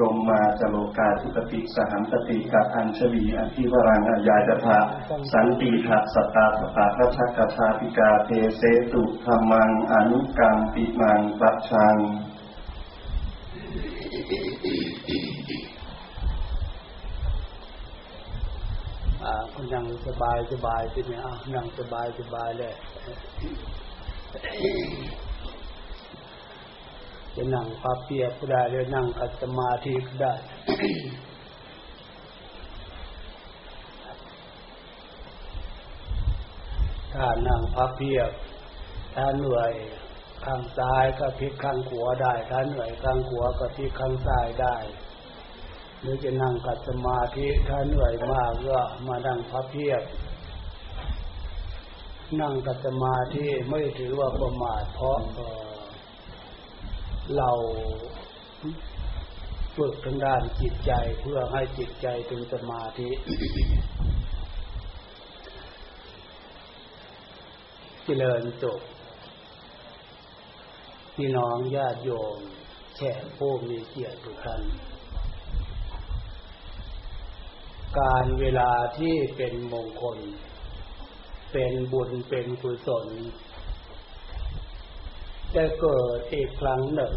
รมมาจโลกาทุปติสหันตติกับอัญชลีอภิวรังอยาจทะสันติทัสตาสตาพระชักกชาติกาเทเสตุธรรมังอนุกรรมปิมังปัจชังคุณนั่งสบายสบายเป็นไงอะนั่งสบายสบายเลย จะนั่งพับเพียบก็ได้หรือนั่งกัสมาธิก็ได้ ถ้านั่งพับเพียบ ถ้าเหนื่อยข้างซ้ายก็พลิกข้างขวาได้ ถ้าเหนื่อยข้างขวาก็พลิกข้างซ้ายได้ หรือจะนั่งกัดสมาธิ ถ้าเหนื่อยมากก็มานั่งพับเพียบนั่งกัดสมาธิไม่ถือว่าประมาทเพราะ เราฝึกทางด้านจิตใจเพื่อให้จิตใจถึงสมาธิเจริญจบพี่น้องญาติโยมแช่ผู้มีเกียรติทุกท่านการเวลาที่เป็นมงคล เป็นบุญเป็นกุศล จะเกิดอีกครั้งหนึ่ง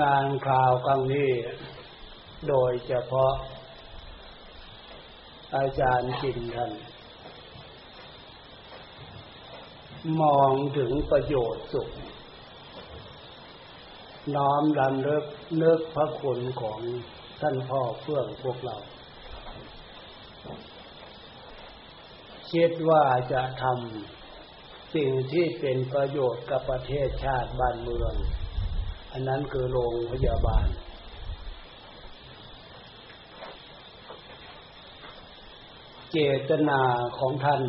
งานคราวครั้งนี้ โดยเฉพาะ อาจารย์จินท่านมองถึงประโยชน์สุข น้อมรำเลิกเลิกพระคุณของท่านพ่อเพื่องพวกเรา คิดว่าจะทำ สิ่งที่เป็นประโยชน์กับประเทศชาติบ้านเมือง อันนั้นคือโรงพยาบาล เจตนาของท่าน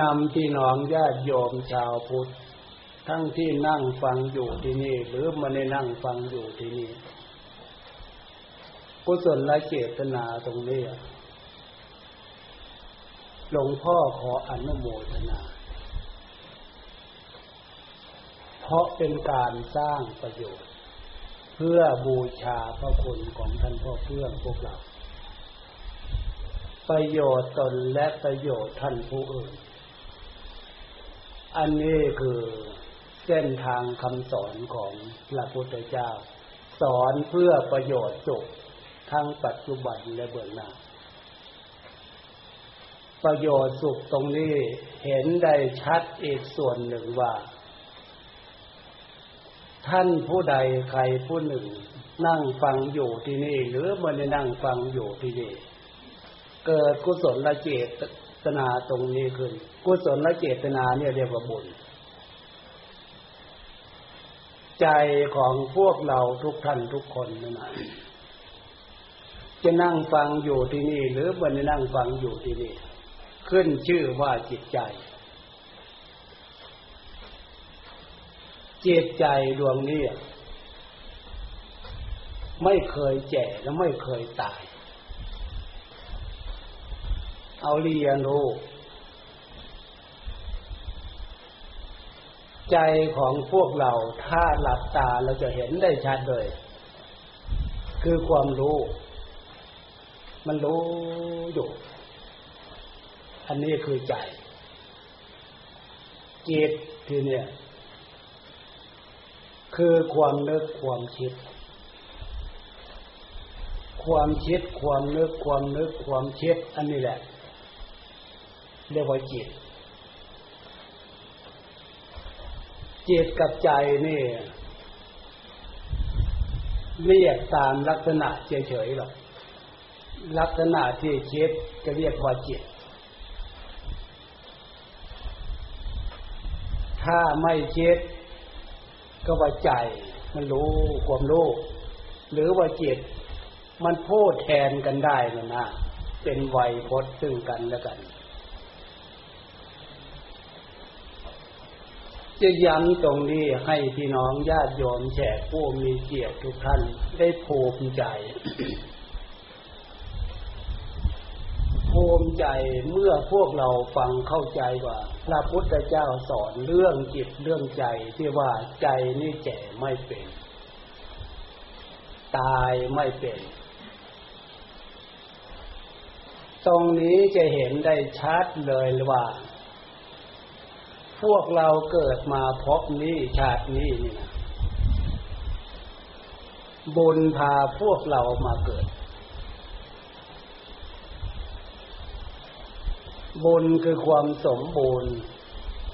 นำพี่น้องญาติโยมชาวพุทธ ทั้งที่นั่งฟังอยู่ที่นี่ หรือมาในนั่งฟังอยู่ที่นี่กุศลและเจตนาตรงนี้ หลวงพ่อขออนุโมทนา เพราะเป็นการสร้างประโยชน์ เพื่อบูชาพระคุณของท่านพ่อเพื่อนพวกเรา ประโยชน์ตนและประโยชน์ท่านผู้อื่น อันนี้คือเส้นทางคำสอนของพระพุทธเจ้า สอนเพื่อประโยชน์สุขทั้งปัจจุบันและเบื้องหน้า ประโยชน์สุขตรงนี้เห็นได้ชัดอีกส่วนหนึ่งว่า ท่านผู้ใดใครผู้หนึ่ง นั่งฟังอยู่ที่นี่ หรือมันได้นั่งฟังอยู่ที่นี่ เกิดกุศลละเจตนาตรงนี้ขึ้น กุศลละเจตนาเนี่ยเรียกว่าบุญ ใจของพวกเราทุกท่านทุกคนนั่นจะนั่งฟังอยู่ที่นี่ หรือมันนั่งฟังอยู่ที่นี่ ขึ้นชื่อว่าจิตใจ จิตใจดวงนี้ไม่เคยแก่และไม่เคยตาย เอาเรียนรู้ใจของพวกเราถ้าหลับตาเราจะเห็นได้ชัดเลย คือความรู้ มันรู้อยู่ อันนี้คือใจจิตคือเนี่ย คือความนึกความคิด ความคิดความนึกความนึกความคิด อันนี้แหละ เรียกว่าจิต จิตกับใจนี่เรียกตามลักษณะเฉยๆหรอกลักษณะที่คิดจะเรียกว่าจิต ถ้าไม่คิด ก็ว่าใจ มันรู้ความรู้ หรือว่าจิต มันพูดแทนกันได้นะนะเป็นไวยพจน์ซึ่งกันและกันจะย้ำตรงนี้ให้พี่น้องญาติโยมแขกผู้มีเกียรติทุกท่านได้ภูมิใจ ภูมิใจเมื่อพวกเราฟังเข้าใจว่า พระพุทธเจ้าสอนเรื่องจิตเรื่องใจที่ว่าใจนี่แก่ไม่เป็น ตายไม่เป็น ตรงนี้จะเห็นได้ชัดเลยว่า พวกเราเกิดมาพบนี้ชาตินี้นี่นะบุญพาพวกเรามาเกิด บุญคือความสมบูรณ์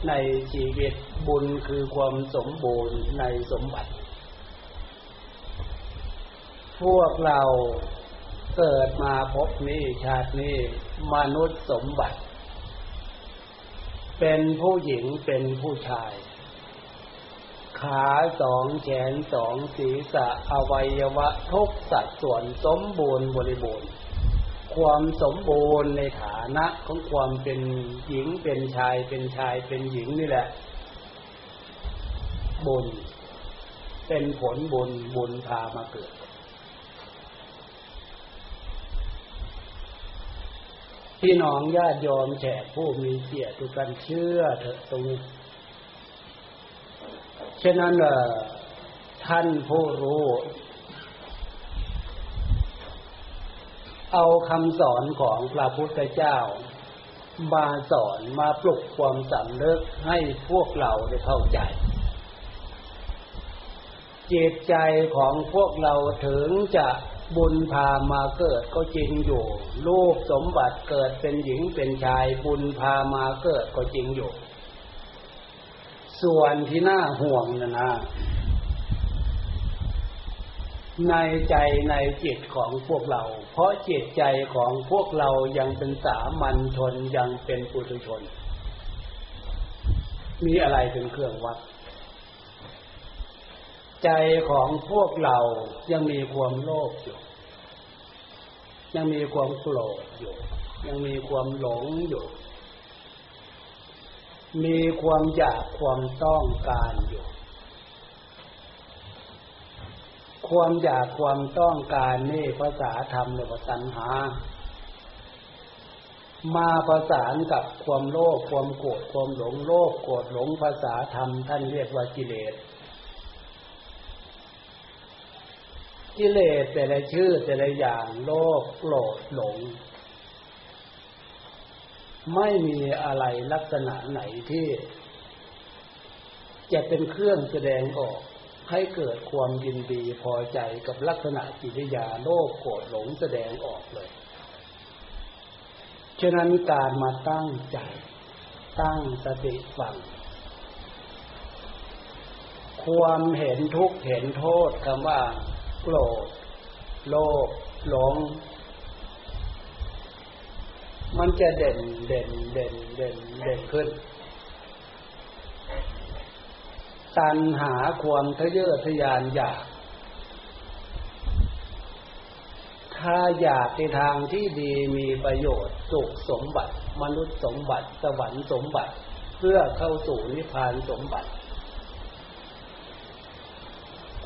ในชีวิตบุญคือความสมบูรณ์ในสมบัติ พวกเราเกิดมาพบนี้ชาตินี้มนุษย์สมบัติ เป็นผู้หญิงเป็นผู้ชาย ขาสองแขนสองศีรษะอวัยวะทุกสัดส่วนสมบูรณ์บริบูรณ์ ความสมบูรณ์ในฐานะของความเป็นหญิงเป็นชายเป็นชายเป็นหญิงนี่แหละบุญเป็นผลบุญบุญพามาเกิด พี่น้องญาติยอมแฉกผู้มีเกียรติทุกการเชื่อเถอะตรงนี้ฉะนั้นท่านผู้รู้ เอาคำสอนของพระพุทธเจ้า มาสอนมาปลุกความสำนึกให้พวกเราได้เข้าใจจิตใจของพวกเราถึงจะบุญพามาเกิดก็จริงอยู่ ลูกสมบัติเกิดเป็นหญิงเป็นชายบุญพามาเกิดก็จริงอยู่ ส่วนที่น่าห่วงนะนะ ในใจในจิตของพวกเรา เพราะจิตใจของพวกเรายังเป็นสามัญชนยังเป็นปุถุชน มีอะไรเป็นเครื่องวัด ใจของพวกเรายังมีความโลภอยู่ ยังมีความโกรธอยู่ ยังมีความหลงอยู่ มีความอยากความต้องการอยู่ ความอยากความต้องการนี่ภาษาธรรมเรียกว่าตัณหา มาประสานกับความโลภความโกรธความหลงโลภโกรธหลงภาษาธรรมท่านเรียกว่ากิเลสกิเลสแต่ละชื่อแต่ละอย่างโลภโกรธหลง ไม่มีอะไรลักษณะไหนที่ จะเป็นเครื่องแสดงออก ให้เกิดความยินดีพอใจกับลักษณะกิริยาโลภโกรธหลงแสดงออกเลย ฉะนั้นการมาตั้งใจ ตั้งสติฟัง ความเห็นทุกเห็นโทษคำว่า โกรธ โลภหลง มันจะเด่นเด่นเด่นเด่นเด่นขึ้น ตัณหาความทะเยอทะยานอยาก ถ้าอยากในทางที่ดีมีประโยชน์สุขสมบัติ มนุษย์สมบัติ สวรรค์สมบัติ เพื่อเข้าสู่นิพพานสมบัติ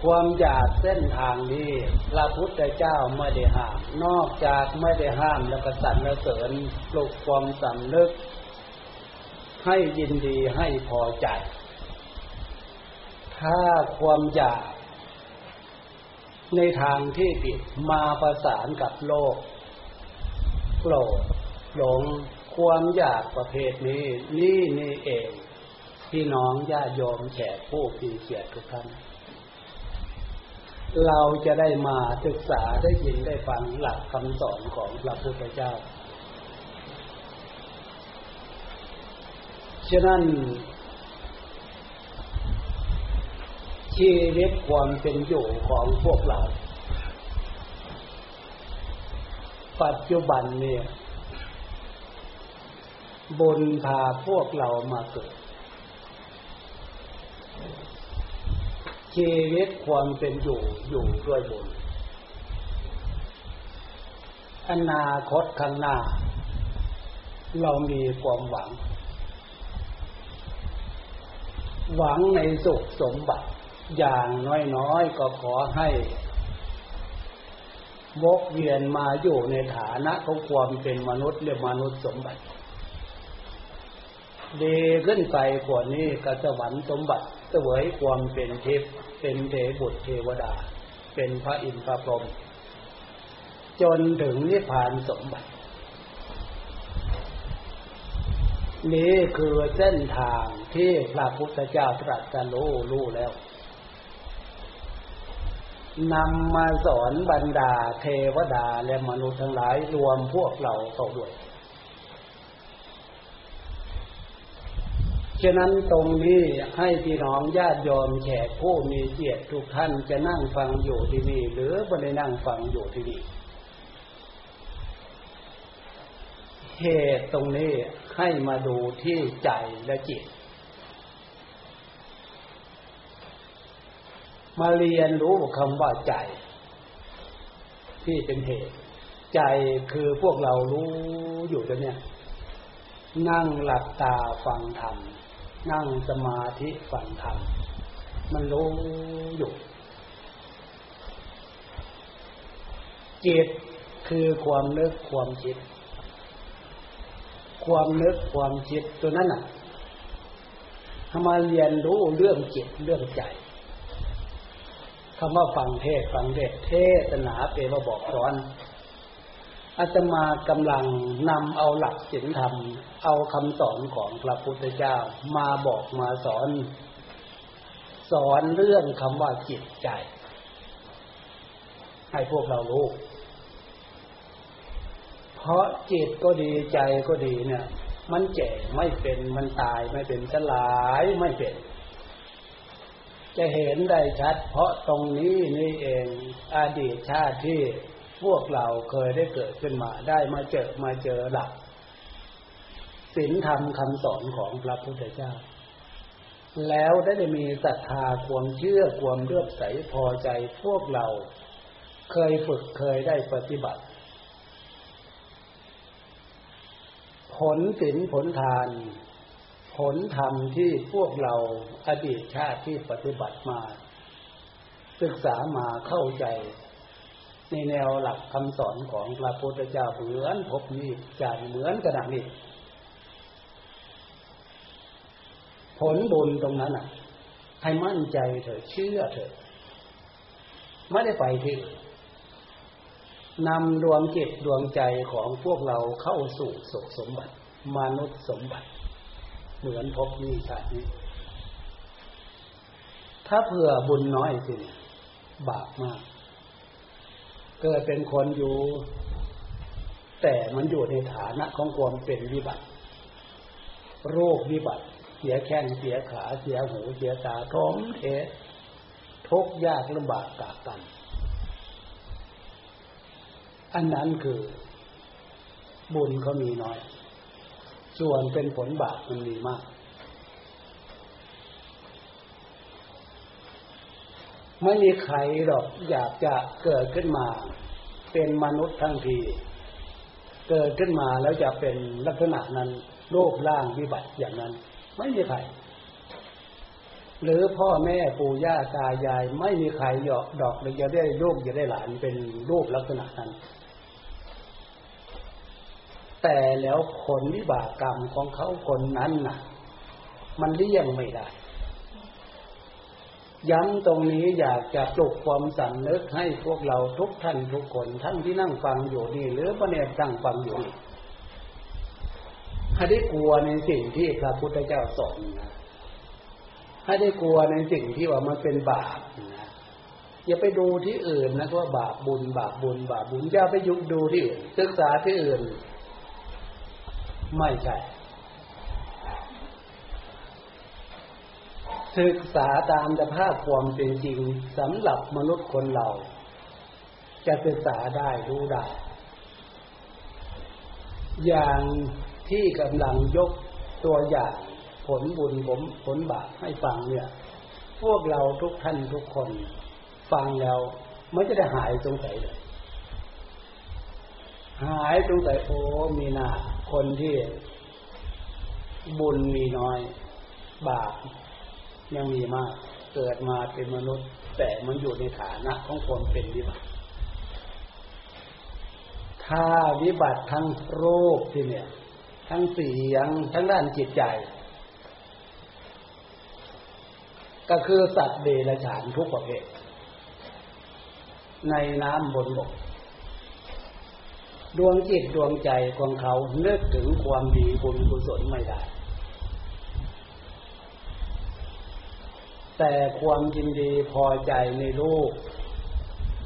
ความอยากเส้นทางนี้พระพุทธเจ้าไม่ได้ห้าม นอกจากไม่ได้ห้ามแล้วก็สรรเสริญปลุกความสำนึก ให้ยินดีให้พอใจ ถ้าความอยาก ในทางที่ผิดมาประสานกับโลกโกรธหลงความอยากประเภทนี้ นี่นี่เอง พี่น้องญาติโยมแขกผู้ปีเกียรติทุกท่านเราจะได้มาศึกษาได้ยินได้ฟังหลักคำสอนของพระพุทธเจ้า ฉะนั้น ชีวิตความเป็นอยู่ของพวกเรา ปัจจุบันเนี่ยบุญพาพวกเรามาเกิด ชีวิตความเป็นอยู่อยู่ด้วยบุญอนาคตข้างหน้า เรามีความหวัง หวังในสุขสมบัติ อย่างน้อยๆก็ขอให้วกเวียนมาอยู่ในฐานะของความเป็นมนุษย์เรียกมนุษย์สมบัติ ดีขึ้นไปกว่านี้ก็สวรรค์สมบัติเสวยความเป็นเทพเป็นเทบุตรเทวดา เป็นพระอินทร์พระพรหมจนถึงนิพพานสมบัติ นี่คือเส้นทางที่พระพุทธเจ้าตรัสรู้รู้แล้ว นำมาสอนบรรดาเทวดาและมนุษย์ทั้งหลายรวมพวกเราเข้าด้วย ฉะนั้นตรงนี้ให้พี่น้องญาติโยมแขกผู้มีเกียรติทุกท่านจะนั่งฟังอยู่ที่นี่หรือไม่ได้นั่งฟังอยู่ที่นี่เหตุตรงนี้ให้มาดูที่ใจและจิต มาเรียนรู้คำว่าใจ ที่เป็นเหตุ ใจคือพวกเรารู้อยู่ตรงนี้นั่งหลับตาฟังธรรม นั่งสมาธิฟังธรรม มันรู้อยู่จิตคือความนึกความคิด ความนึกความคิดตัวนั้นน่ะทำมาเรียนรู้เรื่องจิตเรื่องใจ คำว่าฟังเทศฟังเทศเทศนาเปรว่าบอกสอนอาตมากำลังนำเอาหลักศีลธรรม เอาคำสอนของพระพุทธเจ้ามาบอกมาสอน สอนเรื่องคำว่าจิตใจ ให้พวกเรารู้ เพราะจิตก็ดีใจก็ดีเนี่ย มันแก่ไม่เป็นมันตายไม่เป็นสลายไม่เป็น จะเห็นได้ชัด เพราะตรงนี้นี่เองอดีตชาติที่พวกเราเคยได้เกิดขึ้นมา ได้มาเจอมาเจอหลักศีลธรรมคำสอนของพระพุทธเจ้า แล้วได้มีศรัทธาความเชื่อความเลื่อมใสพอใจพวกเราเคยฝึกเคยได้ปฏิบัติ ผลศีลผลทาน ผลธรรมที่พวกเราอดีตชาติที่ปฏิบัติมา ศึกษามาเข้าใจ ในแนวหลักคำสอนของพระพุทธเจ้าเหมือนพบนี้จานเหมือนกระดังนี้ผลบุญตรงนั้นอะ ให้มั่นใจเถอะเชื่อเถอะไม่ได้ไปที่นำดวงจิตดวงใจของพวกเราเข้าสู่สุขสมบัติ มนุษย์สมบัติ เหมือนพบนี้ชาตินี้ถ้าเผื่อบุญน้อยสิบาปมาก เกิดเป็นคนอยู่ แต่มันอยู่ในฐานะของความเป็นวิบัติ โรควิบัติ เสียแข้งเสียขาเสียหูเสียตาท้องเททุกยากลำบากกากัน อันนั้นคือ บุญเขามีน้อย ส่วนเป็นผลบาปมันมีมาก ไม่มีใครหรอกอยากจะเกิดขึ้นมา เป็นมนุษย์ทั้งที เกิดขึ้นมาแล้วจะเป็นลักษณะนั้นโลกล่างวิบัติอย่างนั้น ไม่มีใคร หรือพ่อแม่ปู่ย่าตายาย ไม่มีใครหยอกดอกเลยจะได้ลูกจะได้หลานเป็นรูปลักษณะนั้น แต่แล้วผลวิบากกรรมของเขาคนนั้นน่ะ มันเลี่ยงไม่ได้ ย้ำตรงนี้อยากจะปลุกความสำนึกให้พวกเราทุกท่านทุกคนทั้งที่นั่งฟังอยู่นี่หรือพระเนตรตั้งฟังอยู่นี่ให้ได้กลัวในสิ่งที่พระพุทธเจ้าสอนนะให้ได้กลัวในสิ่งที่ว่ามันเป็นบาปนะอย่าไปดูที่อื่นนะว่าบาปบุญ บาปบุญ บาปบุญอย่าไปยุกดูที่อื่นศึกษาที่อื่น ไม่ใช่ ศึกษาตามสภาพความเป็นจริงสำหรับมนุษย์คนเรา จะศึกษาได้รู้ได้ อย่างที่กำลังยกตัวอย่างผลบุญผมผลบาปให้ฟังเนี่ย พวกเราทุกท่านทุกคน ฟังแล้วไม่จะได้หายสงสัยเลย หายสงสัยโอ้มีนา คนที่บุญมีน้อย บาปยังมีมาก เกิดมาเป็นมนุษย์ แต่มันอยู่ในฐานะของคนเป็นวิบัติ ถ้าวิบัติทั้งโรูปที่เนี่ย ทั้งเสียงทั้งด้านจิตใจ ก็คือสัตว์เดรัจฉานทุกประเภทในน้ำบนบก ดวงจิตดวงใจของเขาเนึกถึงความดีบุญกุศลไม่ได้ แต่ความยินดีพอใจในรูป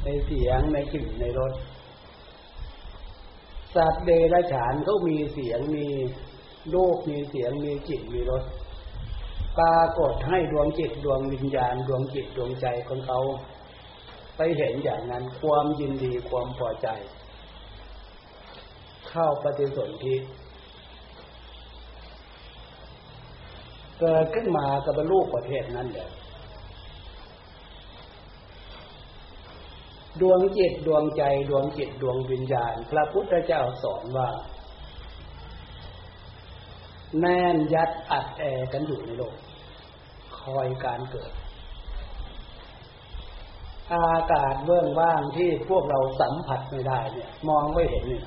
ในเสียงในกลิ่นในรสสัตว์เดรัจฉานเขามีเสียงมีรูปมีเสียงมีจิตมีรสปรากฏให้ดวงจิตดวงวิญญาณดวงจิตดวงใจของเขา ไปเห็นอย่างนั้นความยินดีความพอใจ เข้าปฏิสนธิเกิดขึ้นมากับบรรลุประเทศนั้นแหละดวงจิตดวงใจดวงจิตดวงวิญญาณ พระพุทธเจ้าสอนว่า แน่นยัดอัดแอกันอยู่ในโลก คอยการเกิด อากาศเบื้องว่างที่พวกเราสัมผัสไม่ได้เนี่ย มองไม่เห็นเนี่ย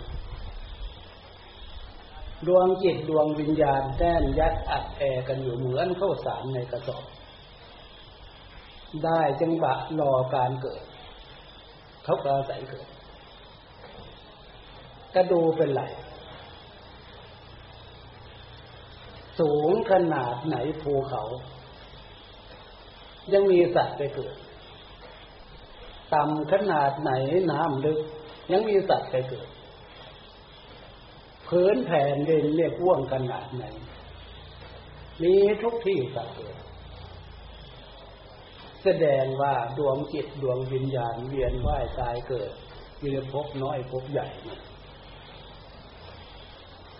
ดวงจิตดวงวิญญาณแน่นยัดอัดแอกันอยู่เหมือนเข้าสารในกระสอบ ได้จังหวะรอการเกิด เขาก็อาศัยเกิด กระดูเป็นไรสูงขนาดไหนภูเขา ยังมีสัตว์ไปเกิด ต่ำขนาดไหนน้ำลึก ยังมีสัตว์ไปเกิด พื้นแผ่นดินเรียกว่วงขนาดไหนมีทุกที่สัตว์เกิดแสดงว่าดวงจิตดวงวิญญาณเวียนว่ายตายเกิดมีภพน้อยภพใหญ่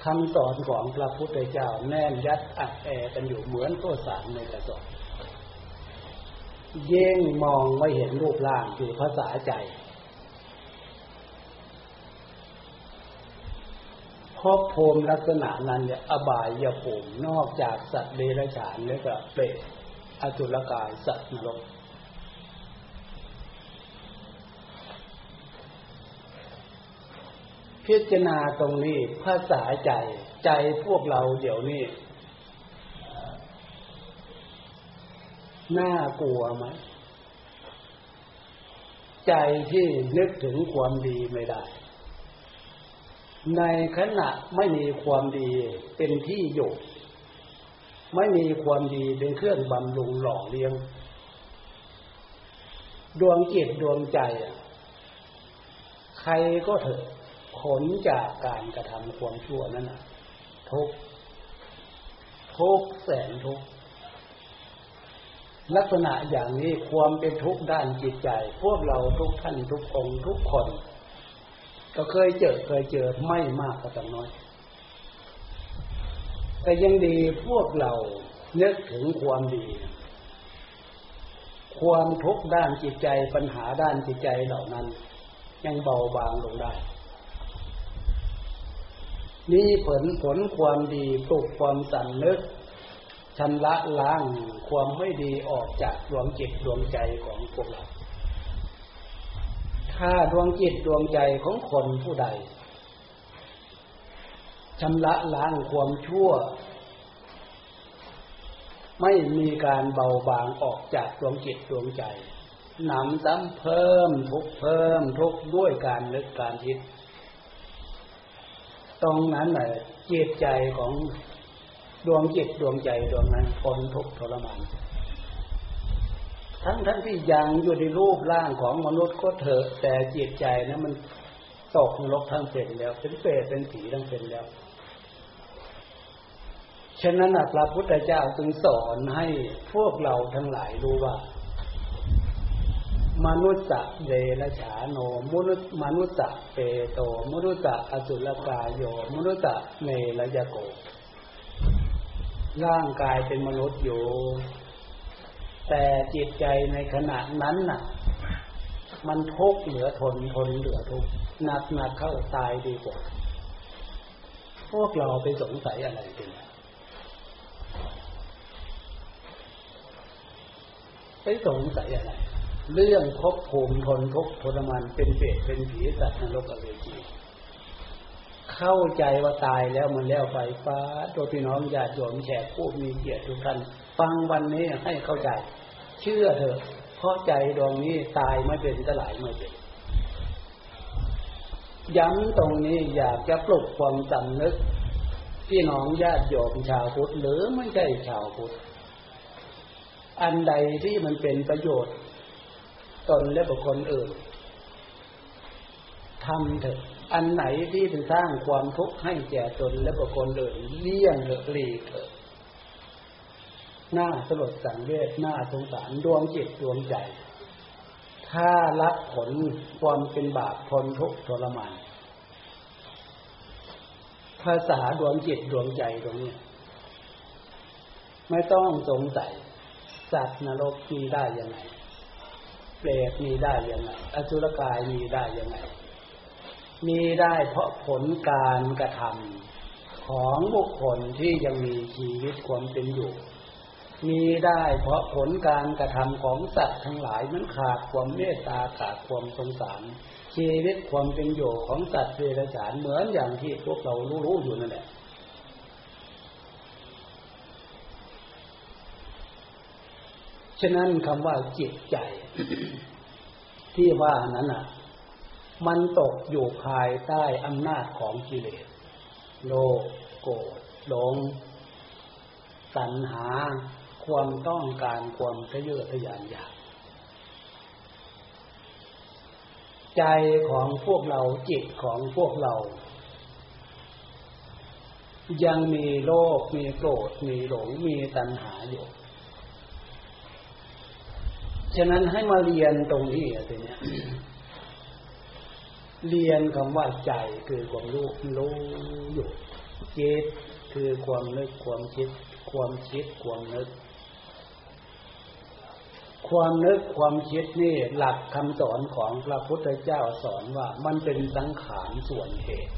คำสอนของพระพุทธเจ้าแน่นยัดอัดแอกันอยู่เหมือนตัวสารในกระสอบเย่งมองไม่เห็นรูปร่างคือภาษาใจ พบภูมิลักษณะนั้นเนี่ยอบายยภูมินอกจากสัตว์เดรัจฉานแล้วก็เปรตอสุรกายสัตว์นรกพิจารณาตรงนี้ภาษาใจใจพวกเราเดี๋ยวนี้น่ากลัวไหมใจที่นึกถึงความดีไม่ได้ ในขณะไม่มีความดีเป็นที่อยู่ไม่มีความดีเป็นเครื่องบำรุงหล่อเลี้ยง ดวงจิตดวงใจ ใครก็เถอะผลจากการกระทำความชั่วนั้นนะทุกทุกแสนทุกลักษณะอย่างนี้ความเป็นทุกข์ด้านจิตใจ พวกเราทุกท่านทุกองทุกคน ก็เคยเจอเคยเจอไม่มากก็ต้องน้อย แต่ยังดีพวกเราเนึกถึงความดี ความทุกข์ด้านจิตใจปัญหาด้านจิตใจเหล่านั้น ยังเบาบางลงได้นี่ผลผลความดีปลุกความสันนึกชำระล้างความไม่ดีออกจากดวงจิตดวงใจของพวกเรา ถ้าดวงจิตดวงใจของคนผู้ใดชำระล้างความชั่ว ไม่มีการเบาบางออกจากดวงจิตดวงใจหนำซ้ำเพิ่มทุกเพิ่มทุกด้วยการนึกการคิด ตรงนั้นแหละจิตใจของดวงจิตดวงใจดวงนั้นทนทุกทรมาน ทั้งทั้งที่ยังอยู่ในรูปร่างของมนุษย์ก็เถอะแต่จิตใจนะมันตกนรกทั้งเป็นแล้วเป็นเปรตเป็นผีทั้งเป็นแล้ว ฉะนั้นพระพุทธเจ้าจึงสอนให้พวกเราทั้งหลายรู้ว่า มนุษย์เดรฉาโนมนุษย์มนุษย์เปโต มนุษย์อสุรกายโยมนุษย์เนรยโก ร่างกายเป็นมนุษย์อยู่ แต่จิตใจในขณะนั้นน่ะ มันทุกข์เหลือทนทนเหลือทุกข์หนักหนักเข้าตายดีกว่าพวกเราไปสงสัยอะไรกันไปสงสัยอะไร เรื่องภพภูมิทนทุกข์ทรมานเป็นเปรตเป็นผีสัตว์นรกอเวจีเข้าใจว่าตายแล้วมันแล้วไปฟ้าตัวพี่น้องญาติโยมแขกผู้มีเกียรติทุกท่านฟังวันนี้ให้เข้าใจ เชื่อเถอะ เพราะใจดวงนี้ตายไม่เป็นจะไหลไม่เป็นย้ำตรงนี้อยากจะปลุกความสำนึกพี่น้องญาติโยมชาวพุทธหรือไม่ใช่ชาวพุทธอันใดที่มันเป็นประโยชน์ ตนและบุคคลอื่นทำเถอะ อันไหนที่เป็นสร้างความทุกข์ให้แก่ตนและบุคคลอื่นเลี่ยงเถอะหลีกเถอะ หน้าสลดสังเวชหน้าสงสารดวงจิตดวงใจ ถ้ารับผลความเป็นบาปทนทุกข์ทรมานภาษาดวงจิตดวงใจตรงนี้ ไม่ต้องสงสัยสัตว์นรกมีได้ยังไงเปรตมีได้ยังไงอสุรกายมีได้ยังไง มีได้เพราะผลการกระทำของบุคคลที่ยังมีชีวิตความเป็นอยู่ มีได้เพราะผลการกระทำของสัตว์ทั้งหลายมันขาดความเมตตาขาดความสงสารชีวิตความเป็นอยู่ของสัตว์เดรัจฉานเหมือนอย่างที่พวกเรารู้ๆอยู่นั่นแหละฉะนั้นคำว่าจิตใจ ที่ว่านั้นอะ มันตกอยู่ภายใต้อำนาจของกิเลสโลภโกรธหลงตัณหา ความต้องการความทะเยอทะยานอยาก ใจของพวกเราจิตของพวกเรา ยังมีโลภมีโกรธมีหลงมีตัณหาอยู่ ฉะนั้นให้มาเรียนตรงนี้อะทีเนี้ยเรียนคำว่าใจคือความรู้รู้อยู่จิตคือความนึกความคิด ความคิดความนึก ความนึกความคิดนี่หลักคำสอนของพระพุทธเจ้าสอนว่ามันเป็นสังขารส่วนเหตุ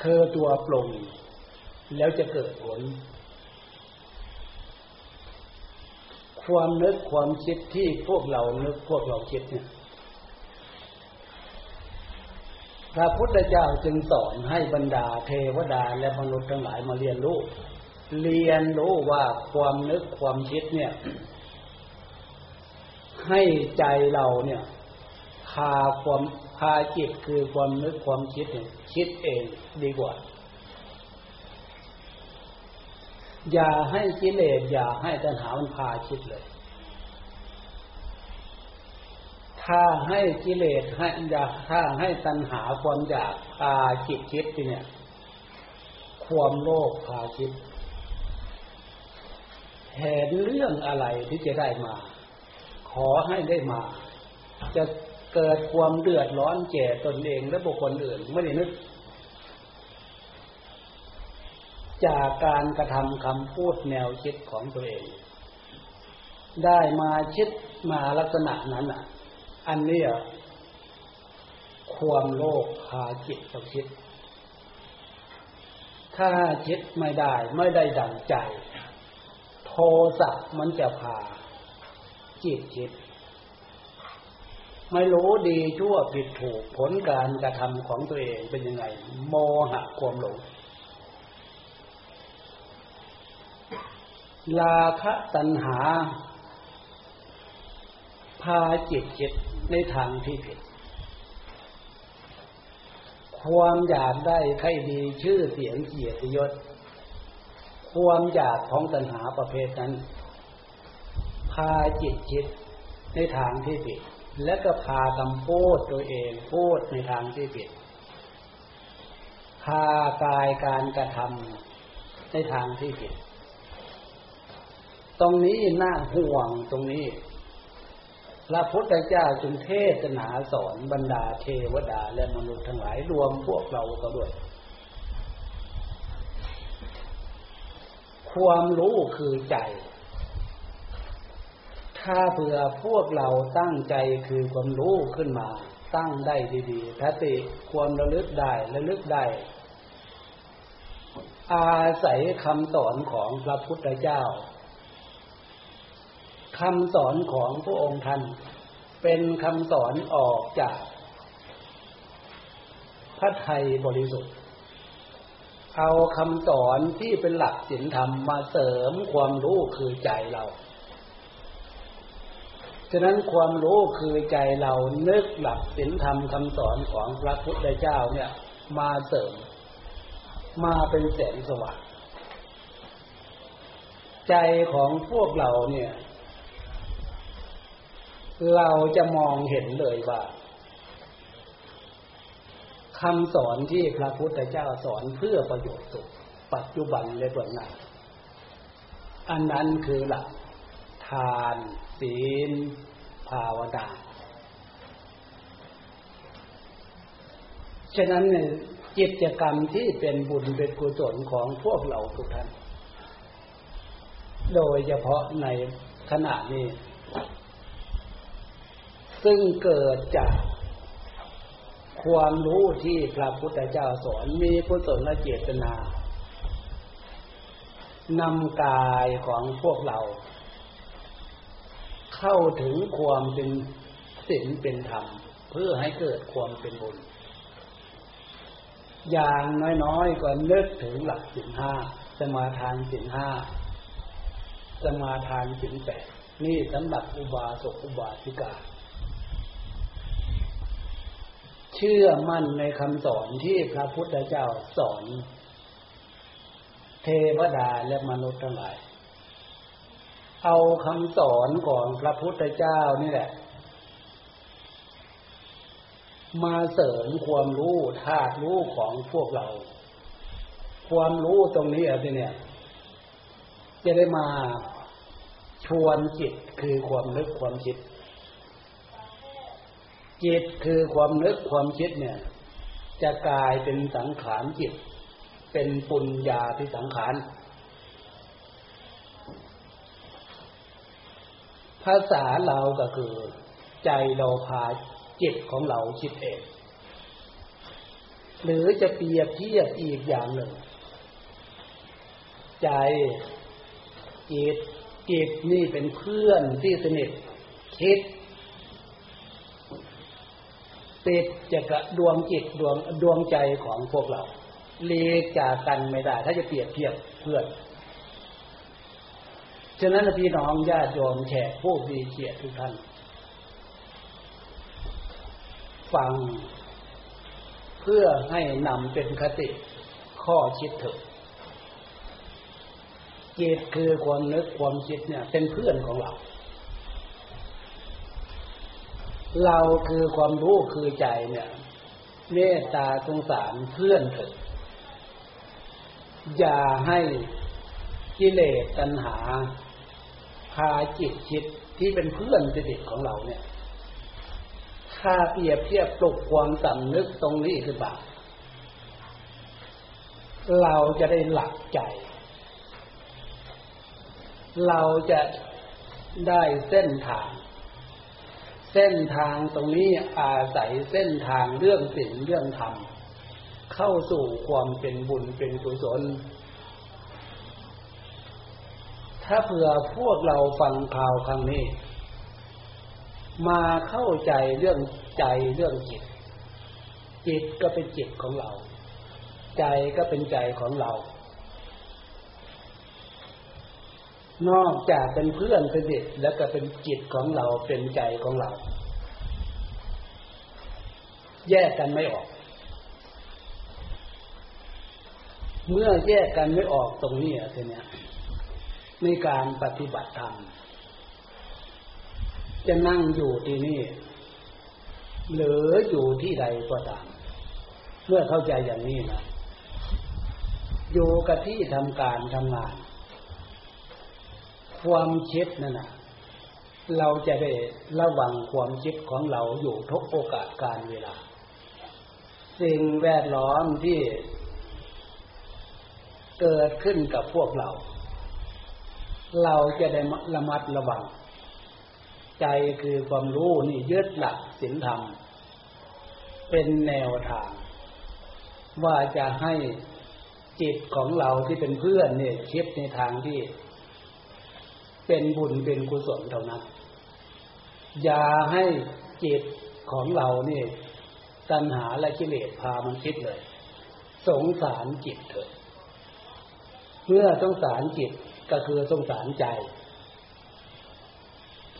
คือตัวปรุงแล้วจะเกิดผล ความนึกความคิดที่พวกเรานึกพวกเราคิดเนี่ยพระพุทธเจ้าจึงสอนให้บรรดาเทวดาและมนุษย์ทั้งหลายมาเรียนรู้ เรียนรู้ว่าความนึกความคิดเนี่ย ให้ใจเราเนี่ยพาความพาจิตคือความนึกความคิดเนี่ยคิดเองดีกว่า อย่าให้กิเลสอย่าให้ตัณหามันพาคิดเลย ถ้าให้กิเลสให้อยากถ้าให้ตัณหาความอยากพาจิตคิดเนี่ย ความโลภพาคิด เห็นเรื่องอะไรที่จะได้มา ขอให้ได้มา จะเกิดความเดือดร้อนแก่ตนเองและบุคคลอื่นไม่ได้นึก จากการกระทำคำพูดแนวคิดของตัวเอง ได้มาคิดมาลักษณะนั้นอะ อันนี้ความโลภพาจิตตคิด ถ้าคิดไม่ได้ไม่ได้ดังใจ ทสะมันจะพาจิตคิดไม่รู้ดีชั่วผิดถูกผลการกระทำของตัวเองเป็นยังไง โมหะความหลงลาคะตัณหา พาจิตจิตในทางที่ผิด ความอยากได้ใครดีชื่อเสียงเกียรติยศ ความอยากของตัณหาประเภทนั้น พาจิตจิตในทางที่ผิด และก็พากำพูดตัวเองพูดในทางที่ผิด พากายการกระทำในทางที่ผิด ตรงนี้น่าห่วงตรงนี้พระพุทธเจ้าจึงเทศนาสอนบรรดาเทวดาและมนุษย์ทั้งหลายรวมพวกเราก็ด้วย ความรู้คือใจ ถ้าเผื่อพวกเราตั้งใจคือความรู้ขึ้นมา ตั้งได้ดีๆถ้าติความระลึกได้ระลึกได้อาศัยคำสอนของพระพุทธเจ้าคำสอนของพระองค์ท่านเป็นคำสอนออกจากพระไทยบริสุทธิ์ เอาคำสอนที่เป็นหลักศีลธรรมมาเสริมความรู้คือใจเรา ฉะนั้นความรู้คือใจเรานึกหลักศีลธรรมคำสอนของพระพุทธเจ้าเนี่ย มาเสริม มาเป็นแสงสว่างใจของพวกเราเนี่ย เราจะมองเห็นเลยว่า คำสอนที่พระพุทธเจ้าสอนเพื่อประโยชน์สุขปัจจุบันและเบื้องหน้าอันนั้นคือหลักทาน ศีล ภาวนาฉะนั้นกิจกรรมที่เป็นบุญเป็นกุศลของพวกเราทุกท่าน โดยเฉพาะในขณะนี้ ซึ่งเกิดจาก ความรู้ที่พระพุทธเจ้าสอนมีกุศลเจตนานำกายของพวกเรา เข้าถึงความเป็นศีลเป็นธรรม เพื่อให้เกิดความเป็นบุญ อย่างน้อยๆก็นึกถึงหลักศีลห้าสมาทานศีลห้าสมาทานศีลแปดนี่สำหรับอุบาสกอุบาสิกา เชื่อมั่นในคำสอนที่พระพุทธเจ้าสอน เทวดาและมนุษย์ทั้งหลาย เอาคำสอนของพระพุทธเจ้านี่แหละ มาเสริมความรู้ธาตุรู้ของพวกเรา ความรู้ตรงนี้อะไรเนี่ย จะได้มาชวนจิตคือความนึกความคิด จิตคือความนึกความคิดเนี่ย จะกลายเป็นสังขารจิต เป็นปุญญาที่สังขารภาษาเราก็คือ ใจเราพาจิตของเราคิดเอง หรือจะเปรียบเทียบอีกอย่างหนึ่ง ใจจิตจิตนี่เป็นเพื่อนที่สนิทคิด ติดจะกระดวงจิตดวงดวงใจของพวกเราเลีกจากกันไม่ได้ ถ้าจะเปรียบเทียบเพื่อนฉะนั้นพี่น้องญาติโยมแขกผู้ดีเกียรติทุกท่าน ฟัง เพื่อให้นำเป็นคติข้อคิดเถิดจิตคือความนึกความคิดเนี่ย เป็นเพื่อนของเรา เราคือความรู้คือใจเนี่ย เมตตาสงสารเพื่อนเถิดอย่าให้กิเลสตัณหา พาจิตคิดที่เป็นเพื่อนสนิทของเราเนี่ย ถ้าเปรียบเทียบปลุกความสำนึกตรงนี้คือบ่าเราจะได้หลักใจ เราจะได้เส้นทาง เส้นทางตรงนี้อาศัยเส้นทางเรื่องศีลเรื่องธรรม เข้าสู่ความเป็นบุญเป็นกุศล ถ้าเผื่อพวกเราฟังข่าวครั้งนี้ มาเข้าใจเรื่องใจเรื่องจิต จิตก็เป็นจิตของเรา ใจก็เป็นใจของเรา นอกจากเป็นเพื่อนสนิทแล้วก็เป็นจิตของเราเป็นใจของเรา แยกกันไม่ออก เมื่อแยกกันไม่ออกตรงนี้ทีเนี้ยในการปฏิบัติธรรมจะนั่งอยู่ที่นี่ หรืออยู่ที่ใดก็ตาม เมื่อเข้าใจอย่างนี้นะอยู่กับที่ทำการทำงาน ความคิดนั่นนะเราจะได้ระวังความคิดของเราอยู่ทุกโอกาสการเวลา สิ่งแวดล้อมที่เกิดขึ้นกับพวกเรา เราจะได้ระมัดระวัง ใจคือความรู้นี่ยึดหลักศีลธรรม เป็นแนวทาง ว่าจะให้จิตของเราที่เป็นเพื่อนเนี่ยคิดในทางที่ เป็นบุญเป็นกุศลเท่านั้น อย่าให้จิตของเรานี่ตัณหาและกิเลสพามันคิดเลย สงสารจิตเถอะเมื่อสงสารจิตก็คือสงสารใจ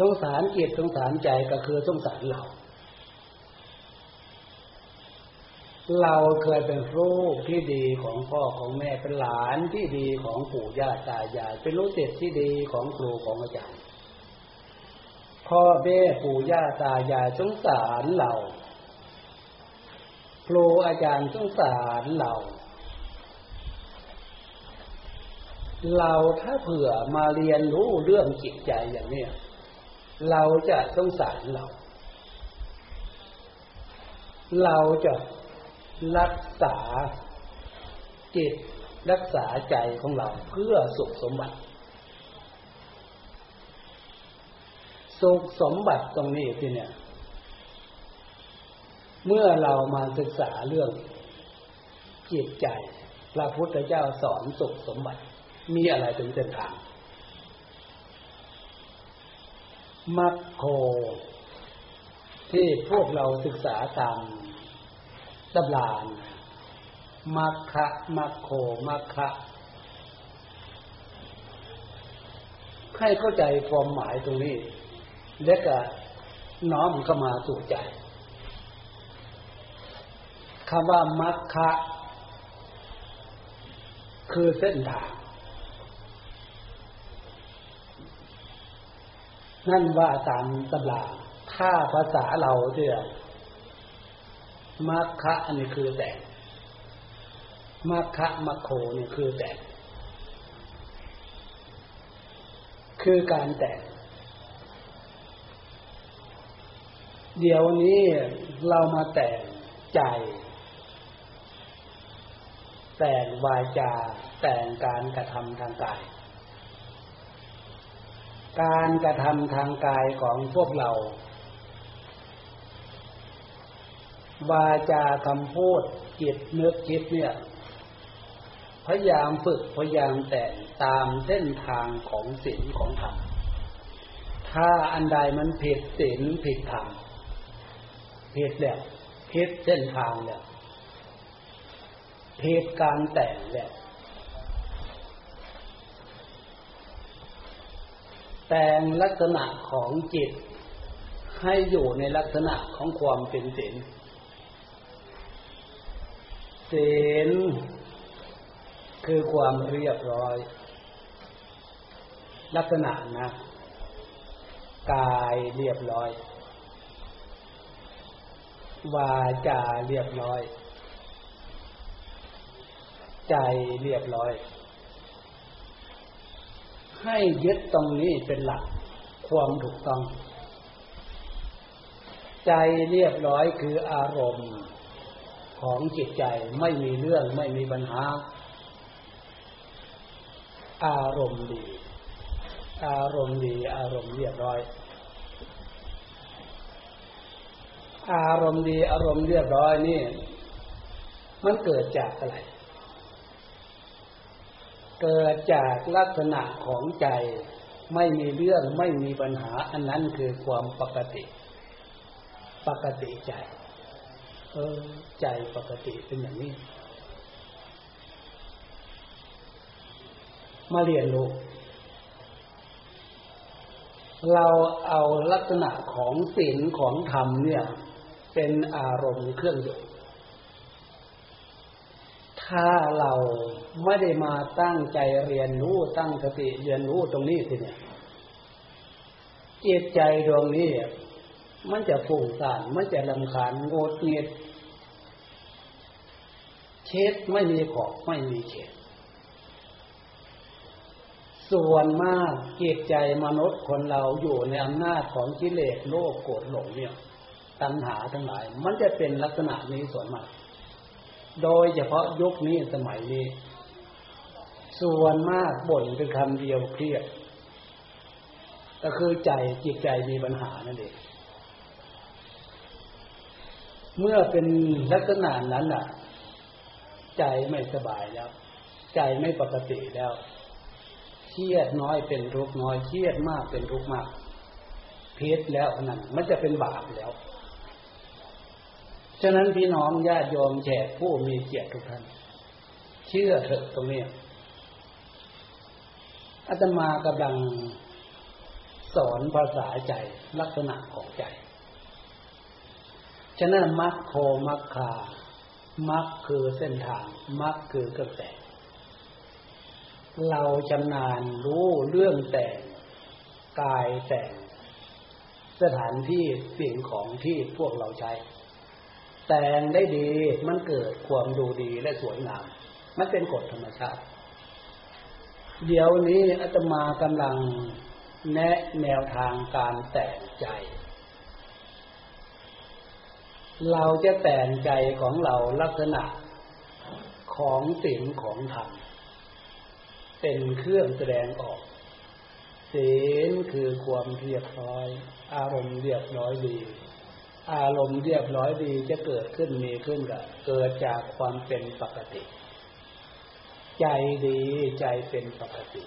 สงสารจิตสงสารใจก็คือสงสารเรา เราเคยเป็นลูกที่ดีของพ่อของแม่เป็นหลานที่ดีของปู่ย่าตายายเป็นลูกศิษย์ที่ดีของครูของอาจารย์ พ่อแม่ปู่ย่าตายายสงสารเราครูอาจารย์สงสารเรา เราถ้าเผื่อมาเรียนรู้เรื่องจิตใจอย่างนี้เราจะสงสารเรา เราจะ รักษาจิตรักษาใจของเราเพื่อสุขสมบัติ สุขสมบัติตรงนี้ที่เนี่ย เมื่อเรามาศึกษาเรื่องจิตใจ พระพุทธเจ้าสอนสุขสมบัติ มีอะไรเป็นเส้นทางมัคโค ที่พวกเราศึกษาตาม ตำรานมัคคะมัคโคมัคคะให้เข้าใจความหมายตรงนี้ และก็น้อมเข้ามาสู่ใจคำว่ามัคคะ คือเส้นทาง นั่นว่าตามตำราถ้าภาษาเราเนี่ย มัคคะอันนี้คือแต่มัคคะมัคโคนี่คือแต่คือการแต่เดี๋ยวนี้เรามาแต่ใจ แต่งวาจา แต่งการกระทำทางกาย การกระทำทางกายของพวกเรา วาจาคำพูดจิตเนึกคิดเนี่ยพยายามฝึกพยายามแต่งตามเส้นทางของศีลของธรรม ถ้าอันใดมันผิดศีลผิดธรรมผิดแล้วผิดเส้นทางแล้วเหตุการแต่งเนี่ยแต่งลักษณะของจิตให้อยู่ในลักษณะของความเป็นศีล ศีลคือความเรียบร้อย ลักษณะนะ กายเรียบร้อย วาจาเรียบร้อย ใจเรียบร้อย ให้ยึดตรงนี้เป็นหลักความถูกต้อง ใจเรียบร้อยคืออารมณ์ ของจิตใจไม่มีเรื่องไม่มีปัญหา อารมณ์ดี อารมณ์ดี อารมณ์เรียบร้อย อารมณ์ดี อารมณ์เรียบร้อยนี่ มันเกิดจากอะไร เกิดจากลักษณะของใจไม่มีเรื่องไม่มีปัญหา อันนั้นคือความปกติ ปกติใจ เออ ใจปกติเป็นอย่างนี้ มาเรียนรู้เราเอาลักษณะของศีลของธรรมเนี่ย เป็นอารมณ์เครื่องอยู่ ถ้าเราไม่ได้มาตั้งใจเรียนรู้ตั้งสติเรียนรู้ตรงนี้สิเนี่ยจิตใจดวงนี้ มันจะฟุ้งซ่านมันจะลำคาญโงดเงียด เช็ดไม่มีขอบไม่มีเขต ส่วนมากจิตใจมนุษย์คนเราอยู่ในอำนาจของกิเลสโลภโกรธหลงเนี่ย ตัณหาทั้งหลาย มันจะเป็นลักษณะนี้ส่วนมาก โดยเฉพาะยุคนี้สมัยนี้ ส่วนมากบ่นเป็นคำเดียวเครียด ก็คือใจจิตใจมีปัญหานั่นเองเมื่อเป็นลักษณะนั้นอะ ใจไม่สบายแล้ว ใจไม่ปกติแล้ว เครียดน้อยเป็นทุกน้อย เครียดมากเป็นทุกมากเพศแล้วนั่นมันจะเป็นบาปแล้วฉฉะนั้นพี่น้องญาติโยมแขกผู้มีเกียรติทุกท่าน เชื่อเถอะตรงนี้อาตมากำลังสอนภาษาใจลักษณะของใจ ฉะนั้นมัคโคมัคคา มัคคือเส้นทางมัคคือเครื่องแต่งเราชำนาญรู้เรื่องแต่งกายแต่งสถานที่สิ่งของที่พวกเราใช้ แต่งได้ดีมันเกิดความดูดีและสวยงาม มันเป็นกฎธรรมชาติ เดี๋ยวนี้อาตมากำลังแนะแนวทางการแต่งใจ เราจะแต่งใจของเราลักษณะของสิ่งของธรรมเป็นเครื่องแสดงออกศีลคือความเรียบร้อย อารมณ์เรียบร้อยดี อารมณ์เรียบร้อยดีจะเกิดขึ้นมีขึ้นกับเกิดจากความเป็นปกติ ใจดีใจเป็นปกติ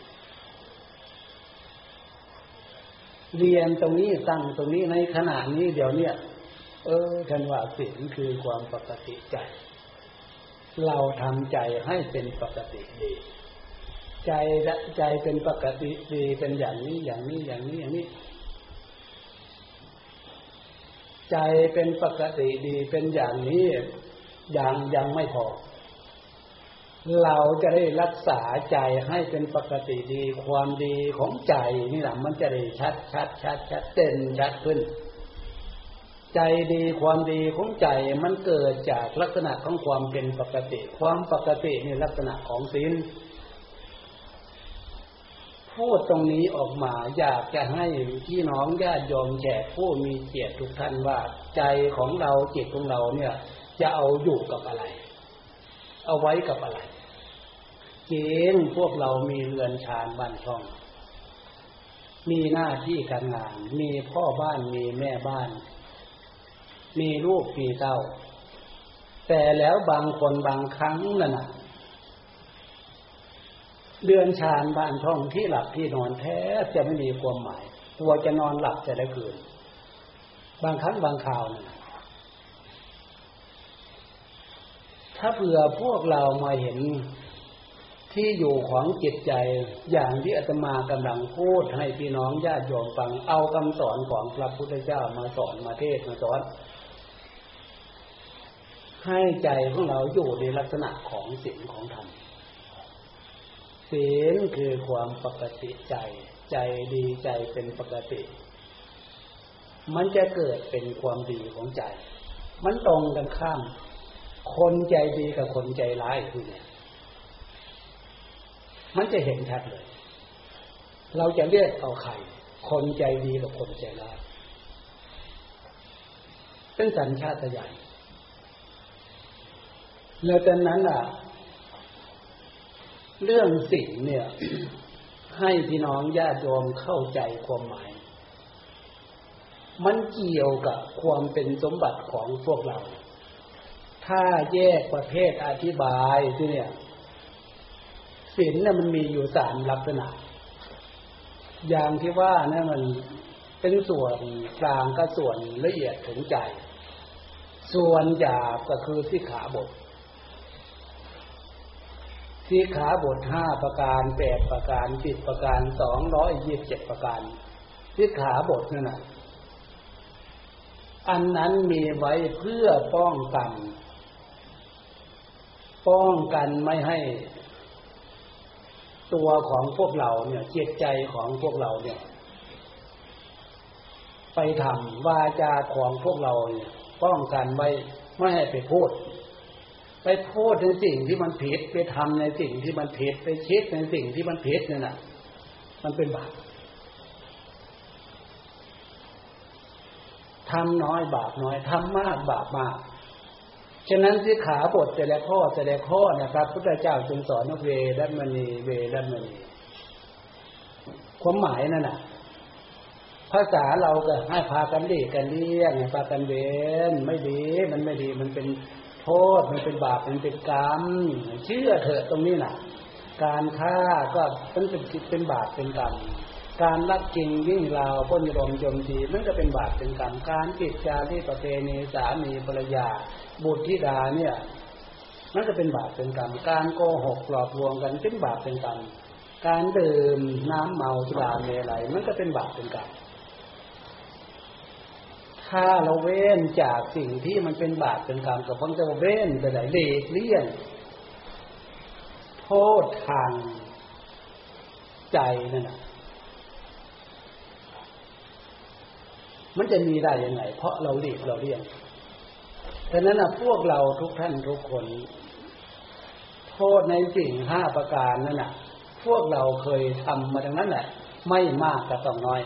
เรียนตรงนี้ตั้งตรงนี้ในขณะนี้เดี๋ยวเนี้ย เออท่านว่าศีลคือความปกติใจ เราทำใจให้เป็นปกติดี ใจใจเป็นปกติดีเป็นอย่างนี้อย่างนี้อย่างนี้อย่างนี้ ใจเป็นปกติดีเป็นอย่างนี้อยังยังไม่พอ เราจะได้รักษาใจให้เป็นปกติดี ความดีของใจนี่แหละมันจะได้ชัดชัดชัดชัดเด่นชัดขึ้น ใจดีความดีของใจมันเกิดจากลักษณะของความเป็นปกติ ความปกตินี่ลักษณะของศีลพูดตรงนี้ออกมาอยากจะให้พี่น้องญาติโยมแขกผู้มีเกียรติทุกท่านว่าใจของเราจิตของเราเนี่ย จะเอาอยู่กับอะไร เอาไว้กับอะไรเกณฑ์พวกเรามีเรือนชานบ้านช่อง มีหน้าที่การงาน มีพ่อบ้านมีแม่บ้าน มีลูกมีเต้า แต่แล้วบางคนบางครั้งนั่นน่ะเดือนชานบ้านช่องที่หลับที่นอนแท้จะไม่มีความหมาย ตัวจะนอนหลับจะได้คืน บางครั้งบางคราวนะถ้าเผื่อพวกเรามาเห็นที่อยู่ของจิตใจอย่างที่อาตมากำลังพูดให้พี่น้องญาติโยมฟังเอาคำสอนของพระพุทธเจ้ามาสอนมาเทศมาสอน ให้ใจของเราอยู่ในลักษณะของสิ่งของธรรมศีลคือความปกติใจ ใจดีใจเป็นปกติ มันจะเกิดเป็นความดีของใจ มันตรงกันข้าม คนใจดีกับคนใจร้ายคือเนี่ย มันจะเห็นชัดเลย เราจะเรียกเอาใครคนใจดีกับคนใจร้ายเป็นสัญชาตญาณ แล้วตอนนั้นอะ เรื่องสิ่งเนี่ย ให้พี่น้องญาติโยมเข้าใจความหมาย มันเกี่ยวกับความเป็นสมบัติของพวกเรา ถ้าแยกประเภทอธิบายที่เนี่ยศีลเนี่ยมันมีอยู่สามลักษณะ อย่างที่ว่านี่มันเป็นส่วนกลางก็ส่วนละเอียดถึงใจ ส่วนหยาบก็คือที่ขาบท สีขาบทห้าประการแปดประการสิบประการสองร้อยยี่สิบเจ็ดประการสีขาบทนั่นนะอันนั้นมีไว้เพื่อป้องกัน ป้องกันไม่ให้ ตัวของพวกเราเนี่ยเจตใจของพวกเราเนี่ย ไปทำวาจาของพวกเราเนี่ย ป้องกันไว้ไม่ให้ไปพูด ไปพูดในสิ่งที่มันผิดไปทำในสิ่งที่มันผิดไปคิดในสิ่งที่มันผิดเนี่ยนะมันเป็นบาปทำน้อยบาปน้อยทำมากบาปมาก ฉะนั้นที่ขาบทแต่ละข้อแต่ละข้อเนะครับพุทธเจ้าจึงสอนว่าเวดัมณีเวดัมณีความหมายนั่นน่ะ ภาษาเราก็ให้พากันดีกันเลี้ยงพากันเวนไม่ดี มันไม่ดีมันเป็น โทษมันเป็นบาปมันเป็นกรรมเชื่อเถอะตรงนี้นะการฆ่าก็เป็นเป็นเป็นบาปเป็นกรรมการลักจริงวิ่งราวพ้นรมจมทีมันก็เป็นบาปเป็นกรรมการจิตจาที่ประเพณีสามีภรรยา บุตรธิดาเนี่ยมันก็เป็นบาปเป็นกรรมการโกหกหลอกลวงกันเป็นบาปเป็นกรรมการดื่มน้ำเมาสุราเมลัยมันก็เป็นบาปเป็นกรรม ถ้าเราเว้นจากสิ่งที่มันเป็นบาปเป็นกรรมกับพ้นจะเว้นไปไหนเลีกเลี่ยงโทษทางใจนั่นแหะมันจะมีได้ยังไง เพราะเราหลีกเราเลี่ยงดังนั้นนะพวกเราทุกท่านทุกคน โทษในสิ่งห้าประการนั่นน่ะ พวกเราเคยทำมาดังนั้นแหละไม่มากก็ต้องน้อย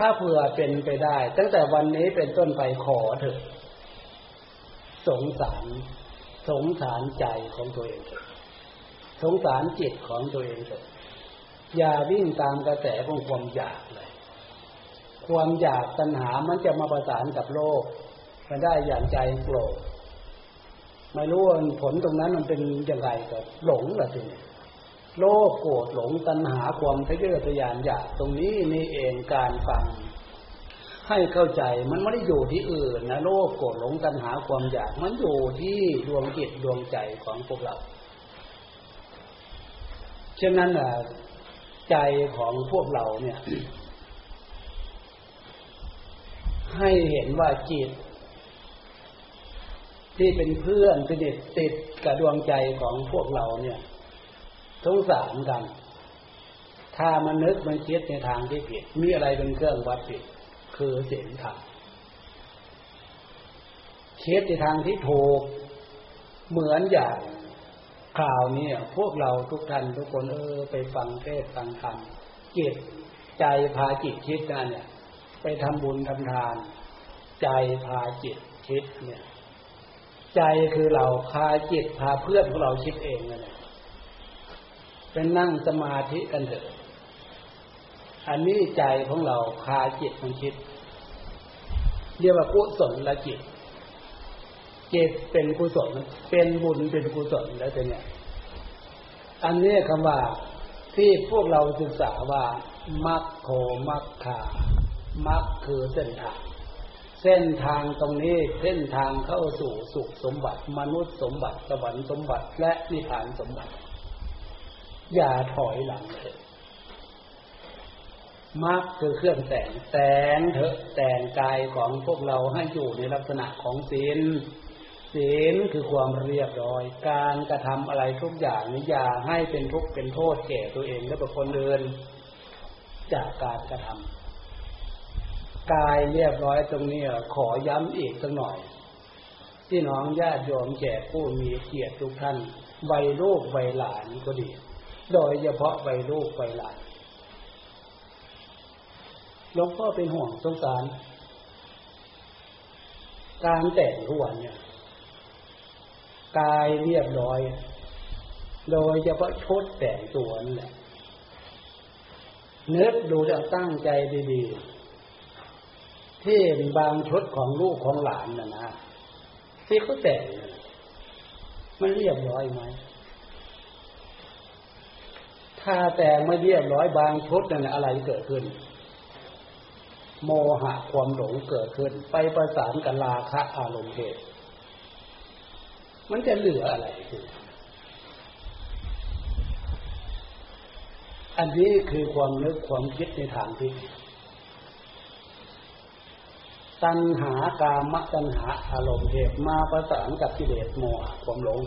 ถ้าเผื่อเป็นไปได้ ตั้งแต่วันนี้เป็นต้นไปขอเถอะ สงสาร สงสารใจของตัวเองเถอะสงสารจิตของตัวเองเถอะอย่าวิ่งตามกระแสของความอยากเลย ความอยากตัณหามันจะมาประสานกับโลกมาได้อย่างใจโกรธไม่รู้ว่าผลตรงนั้นมันเป็นยังไงก็หลงละทีนี้ โลภโกรธหลงตัณหาความทะเยอทะยานอยากตรงนี้นี่เองการฟัง ให้เข้าใจมันไม่ได้อยู่ที่อื่นนะโลภโกรธหลงตัณหาความอยากมันอยู่ที่ดวงจิตดวงใจของพวกเราฉะนั้นใจของพวกเราเนี่ย ให้เห็นว่าจิต ที่เป็นเพื่อนสนิทติดกับดวงใจของพวกเราเนี่ย สงสารกัน ถ้ามันนึกมันคิดในทางที่ผิด มีอะไรเป็นเครื่องวัดผิด คือเสียงธรรมคิดในทางที่ถูก เหมือนอย่างคราวนี้พวกเราทุกท่านทุกคนเออไปฟังเทศฟังธรรมจิตใจพาจิตคิดนั่นเนี่ย ไปทำบุญทำทาน ใจพาจิตคิดเนี่ย ใจคือเราพาจิตพาเพื่อนของเราคิดเองนั่นแหละ เป็นนั่งสมาธิกันเถอะ อันนี้ใจของเราพาจิตมันคิด เรียกว่ากุศลละจิตจิตเป็นกุศลเป็นบุญเป็นกุศลแล้วแต่เนี่ย อันนี้คำว่าที่พวกเราศึกษาว่ามัคโคมัคคามัคคือเส้นทาง เส้นทางตรงนี้เส้นทางเข้าสู่สุขสมบัติ มนุษย์สมบัติสวรรค์สมบัติและนิพพานสมบัติ อย่าถอยหลังเถอะมักคือเครื่องแต่งแต่งเถอะแต่งกายของพวกเราให้อยู่ในลักษณะของศีลศีลคือความเรียบร้อย การกระทำอะไรทุกอย่างนี้อย่าให้เป็นทุกข์เป็นโทษแก่ตัวเองและบุคคลอื่นจากการกระทำกายเรียบร้อยตรงนี้ขอย้ำอีกสักหน่อยที่น้องญาติโยมแก่ผู้มีเกียรติทุกท่านวัยลูกวัยหลานก็ดี โดยเฉพาะวัยลูกวัยหลานหลวงพ่อเป็นห่วงสงสาร การแต่งทุกวันเนี่ย กายเรียบร้อย โดยเฉพาะชุดแต่งตัวนั่นแหละเนื้อดูจะตั้งใจดีๆ ที่บางชุดของลูกของหลานนะนะที่เขาแต่ง มันเรียบร้อยไหม ถ้าแต่งไม่เรียบร้อยบางชุดนั่นอะไรเกิดขึ้น โมหะความหลงเกิดขึ้น ไปประสานกับราคะอารมณ์เหตุ มันจะเหลืออะไรคืออันนี้คือความนึกความคิดในทางที่ตัณหากามตัณหาอารมณ์เหตุมาประสานกับกิเลสโมหะความหลง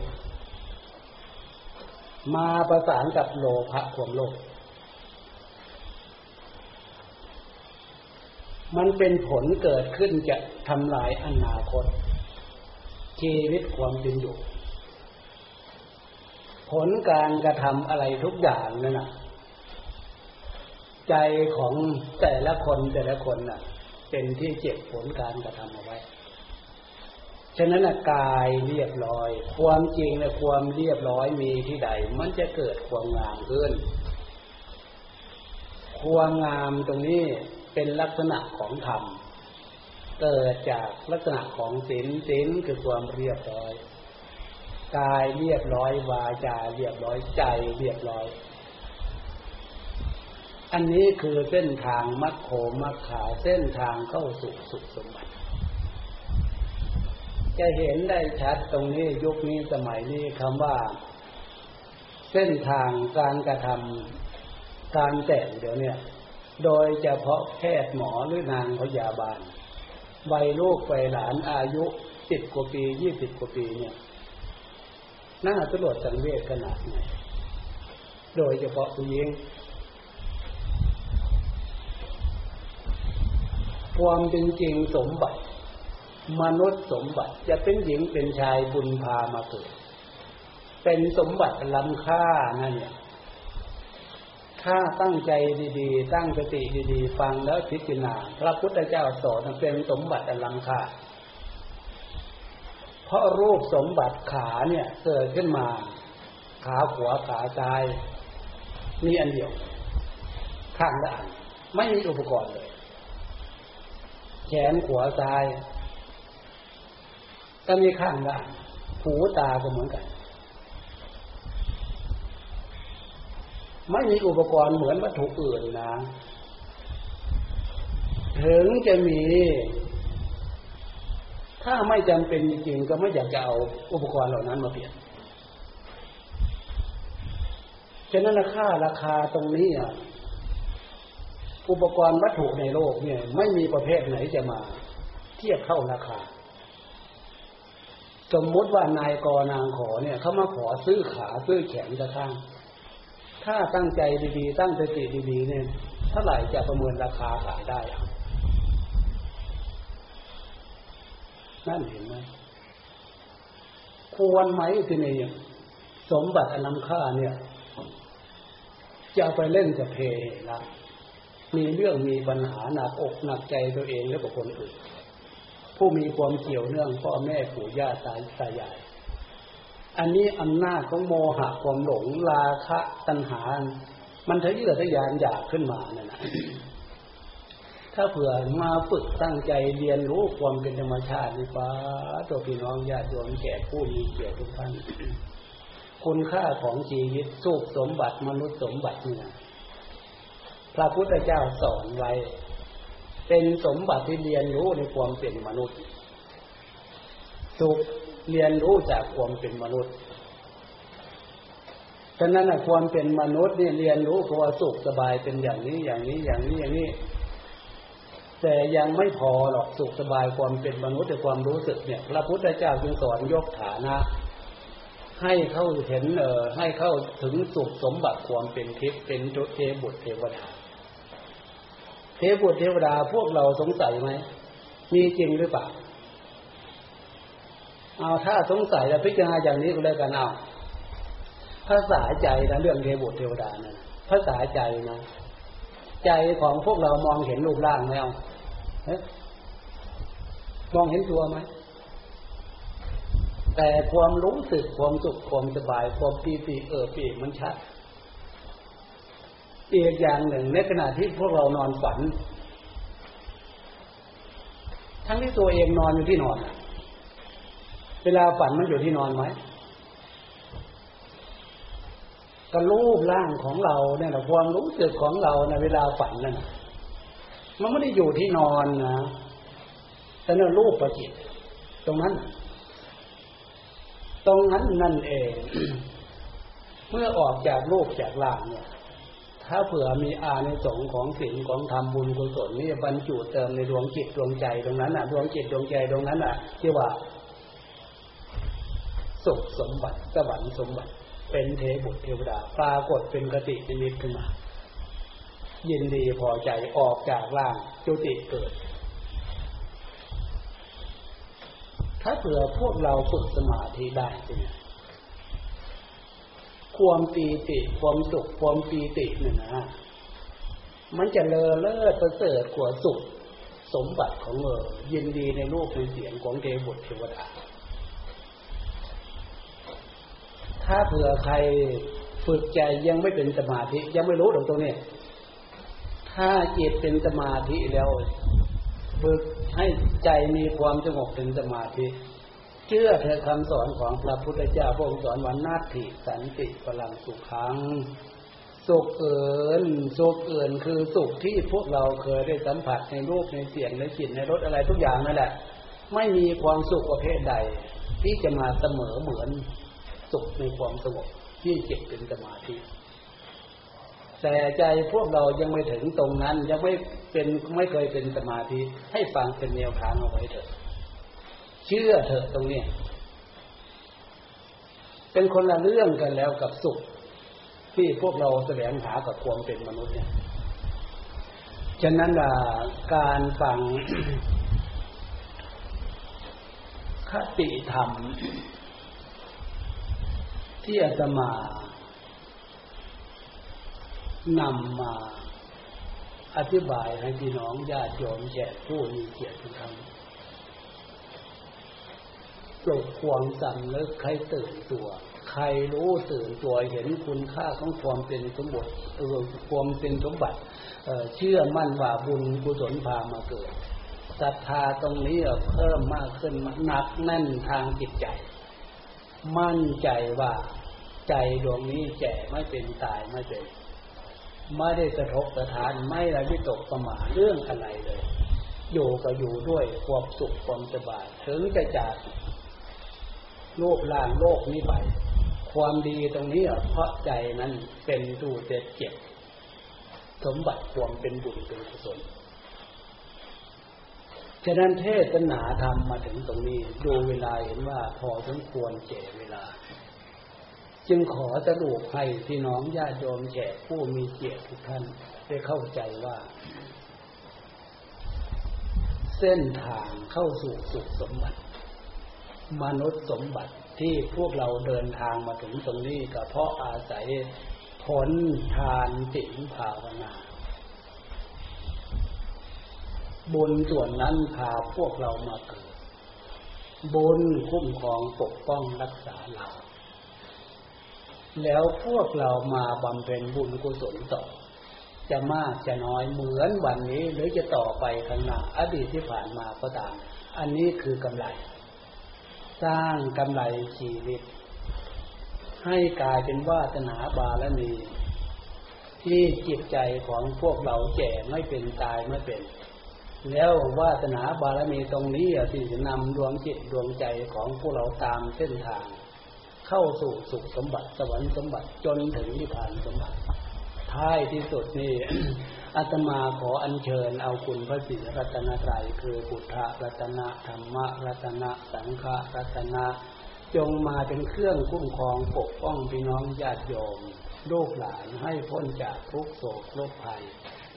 มาประสานกับโลภะความโลภมันเป็นผลเกิดขึ้นจะทำลายอนาคต ชีวิตความเป็นอยู่ ผลการกระทำอะไรทุกอย่างนั่นนะใจของแต่ละคนแต่ละคนน่ะ เป็นที่เจ็บผลการกระทำเอาไว้ ฉะนั้นกายเรียบร้อย ความจริงและความเรียบร้อยมีที่ใด มันจะเกิดความงามขึ้น ความงามตรงนี้เป็นลักษณะของธรรม เกิดจากลักษณะของศีลศีลคือความเรียบร้อย กายเรียบร้อยวาจาเรียบร้อยใจเรียบร้อย อันนี้คือเส้นทางมัคโคมัคขาเส้นทางเข้าสู่สุขสมบัติ จะเห็นได้ชัดตรงนี้ยุคนี้สมัยนี้คำว่า เส้นทางการกระทำการแต่งเดี๋ยวนี้โดยเฉพาะแพทย์หมอหรือนางพยาบาลวัยลูกวัยหลานอายุสิบกว่าปียี่สิบกว่าปีเนี่ยน่าตรวจสังเวชขนาดไหนโดยเฉพาะผู้หญิงความเป็นจริงสมบัติ มนุษย์สมบัติจะเป็นหญิงเป็นชายบุญพามาเกิด เป็นสมบัติล้ำค่านั่นเนี่ยถ้าตั้งใจดีๆ ตั้งสติดีๆ ฟังแล้วพิจารณาพระพุทธเจ้าสอนเป็นสมบัติอันล้ำค่า เพราะรูปสมบัติขาเนี่ยเกิดขึ้นมา ขาขวาขาซ้ายมีอันเดียว ข้างละอันไม่มีอุปกรณ์เลย แขนขวาซ้าย ก็มีข้างละอันหูตาก็เหมือนกัน ไม่มีอุปกรณ์เหมือนวัตถุอื่นนะ ถึงจะมี ถ้าไม่จำเป็นจริงก็ไม่อยากจะเอาอุปกรณ์เหล่านั้นมาเปลี่ยนฉะนั้นราคาราคาตรงนี้อะอุปกรณ์วัตถุในโลกเนี่ย ไม่มีประเภทไหนจะมา เทียบเท่าราคา สมมติว่านายกนางขอเนี่ยเขามาขอซื้อขาซื้อแขนจะข้าง ถ้าตั้งใจดีๆ ตั้งสติดีๆเนี่ยเท่าไหร่จะประเมินราคาขายได้นั่นเห็นไหมควรไหมที่นี่สมบัติอนำค่าเนี่ย จะไปเล่นจะเพละมีเรื่องมีปัญหาหนักอกหนักใจตัวเองและกับคนอื่น ผู้มีความเกี่ยวเนื่องพ่อแม่ปู่ย่าตาตายาย อันนี้อำนาจของโมหะความหลงราคะตัณหา มันทะเยอทะยานอยากขึ้นมาเนี่ยนะถ้าเผื่อมาฝึกตั้งใจเรียนรู้ความเป็นธรรมชาตินี่ฟ้าตัวพี่น้องญาติโยมแก่ผู้มีเกียรติทุกท่านคุณค่าของชีวิตสุขสมบัติมนุษย์สมบัติเนี่ยพระพุทธเจ้าสอนไว้ เป็นสมบัติที่เรียนรู้ในความเป็นมนุษย์ สุขเรียนรู้จากความเป็นมนุษย์ฉะนั้นความเป็นมนุษย์นี่เรียนรู้ว่าสุขสบายเป็นอย่างนี้อย่างนี้อย่างนี้อย่างนี้ แต่ยังไม่พอหรอกสุขสบายความเป็นมนุษย์ในความรู้สึกเนี่ย พระพุทธเจ้าจึงสอนยกฐานะ ให้เข้าเห็นเออให้เข้าถึงสุขสมบัติความเป็นทิพย์เป็นเทบุตรเทวดา เทบุตรเทวดาพวกเราสงสัยไหม มีจริงหรือเปล่า เอาถ้าสงสัยแล้วพิจารณาอย่างนี้ก็เลยกันเอาภาษาใจนะเรื่องเทบุตรเทวดานะภาษาใจนะใจของพวกเรามองเห็นรูปร่างไหมเอามองเห็นตัวไหมแต่ความรู้สึกความสุขความสบายความปีติเออปีมันชัด อีกอย่างหนึ่งในขณะที่พวกเรานอนฝัน ทั้งที่ตัวเองนอนอยู่ที่นอน เวลาฝันมันอยู่ที่นอนไหมก็รูปร่างของเราเนี่ยนะความรู้สึกของเราในเวลาฝันนั่นมันไม่ได้อยู่ที่นอนนะแต่เนี่ยรูปประจิต ตรงนั้น ตรงนั้นนั่นเอง เมื่อออกจากรูปจากร่างเนี่ย ถ้าเผื่อมีอาในสงของสิ่งของทำบุญกุศลนี่บรรจุเติมในดวงจิตดวงใจตรงนั้นอะ ดวงจิตดวงใจตรงนั้นอะ ที่ว่าสุขสมบัติสวรรค์สมบัติ เป็นเทบุตรเทวดาปรากฏเป็นกตินิมิตขึ้นมา ยินดีพอใจออกจากร่างจุติเกิด ถ้าเผื่อพวกเราฝึกสมาธิได้เนี่ย ความปีติความสุขความปีติเนี่ยนะ มันจะเลอเลิศประเสริฐกว่าสุข สมบัติของเออยินดีในรูปในเสียงของเทบุตรเทวดา ถ้าเผื่อใครฝึกใจยังไม่เป็นสมาธิ ยังไม่รู้ตรงตรงนี้ถ้าจิตเป็นสมาธิแล้วฝึกให้ใจมีความสงบเป็นสมาธิ เชื่อเธอคำสอนของพระพุทธเจ้าพระองค์สอนว่านาทิสันติพลังสุขังสุขเอินสุขเอินคือสุขที่พวกเราเคยได้สัมผัสในรูปในเสียงในกลิ่นในรสอะไรทุกอย่างนั่นแหละ ไม่มีความสุขประเภทใด ที่จะมาเสมอเหมือนสุขในความสงบที่จิตเป็นสมาธิแต่ใจพวกเรายังไม่ถึงตรงนั้นยังไม่เป็นไม่เคยเป็นสมาธิให้ฟังเป็นแนวทางเอาไว้เถอะ เชื่อเถอะตรงนี้ เป็นคนละเรื่องกันแล้วกับสุข ที่พวกเราแสวงหากับความเป็นมนุษย์เนี่ย ฉะนั้นการฟังคติธรรม ที่อาตมานำมาอธิบายให้พี่น้องญาติโยมแก่ผู้มีเกียรติทุกท่าน ปลุกความสำนึกใครตื่นตัว ใครรู้ตื่นตัวเห็นคุณค่าของความเป็นสมบัติความเป็นสมบัติเชื่อมั่นว่าบุญกุศลพามาเกิดศรัทธาตรงนี้เพิ่มมากขึ้นหนักแน่นทางจิตใจ มั่นใจว่าใจดวงนี้แก่ไม่เป็นตายไม่เป็นไม่ได้สะทกสะทานไม่ไรวิตกประมาเรื่องอะไรเลย อยู่ก็อยู่ด้วยความสุขความสบายถึงจะจาก โลกล่างโลกนี้ไป ความดีตรงนี้เพราะใจนั้นเป็นตูเจ็ดเจ็บ สมบัติความเป็นบุญเป็นกุศลฉะนั้นเทศนาธรรมมาถึงตรงนี้ ดูเวลาเห็นว่าพอสมควรเจเวลา จึงขอสรุปให้พี่น้องญาติโยมแขกผู้มีเกียรติทุกท่านได้เข้าใจว่า เส้นทางเข้าสู่สุขสมบัติ มนุษย์สมบัติที่พวกเราเดินทางมาถึงตรงนี้ก็เพราะอาศัยผลทานสิ่งภาวนา บุญส่วนนั้นพาพวกเรามาเกิด บุญคุ้มครองปกป้องรักษาเรา แล้วพวกเรามาบำเพ็ญบุญกุศลต่อ จะมากจะน้อยเหมือนวันนี้ หรือจะต่อไปข้างหน้าอดีตที่ผ่านมาก็ตาม อันนี้คือกำไร สร้างกำไรชีวิต ให้กลายเป็นวาสนาบารมี ที่จิตใจของพวกเราแก่ไม่เป็นตายไม่เป็น แล้ววาสนาบารมีตรงนี้ที่จะนำดวงจิตดวงใจของพวกเราตามเส้นทาง เข้าสู่สุขสมบัติสวรรค์สมบัติจนถึงนิพพานสมบัติ ท้ายที่สุดนี่อาตมาขออัญเชิญเอาคุณพระศรีรัตนตรัยคือพุทธรัตนะธรรมรัตนะสังฆรัตนะจงมาเป็นเครื่องคุ้มครองปกป้องพี่น้องญาติโยมลูกหลานให้พ้นจากทุกโศกโรคภัย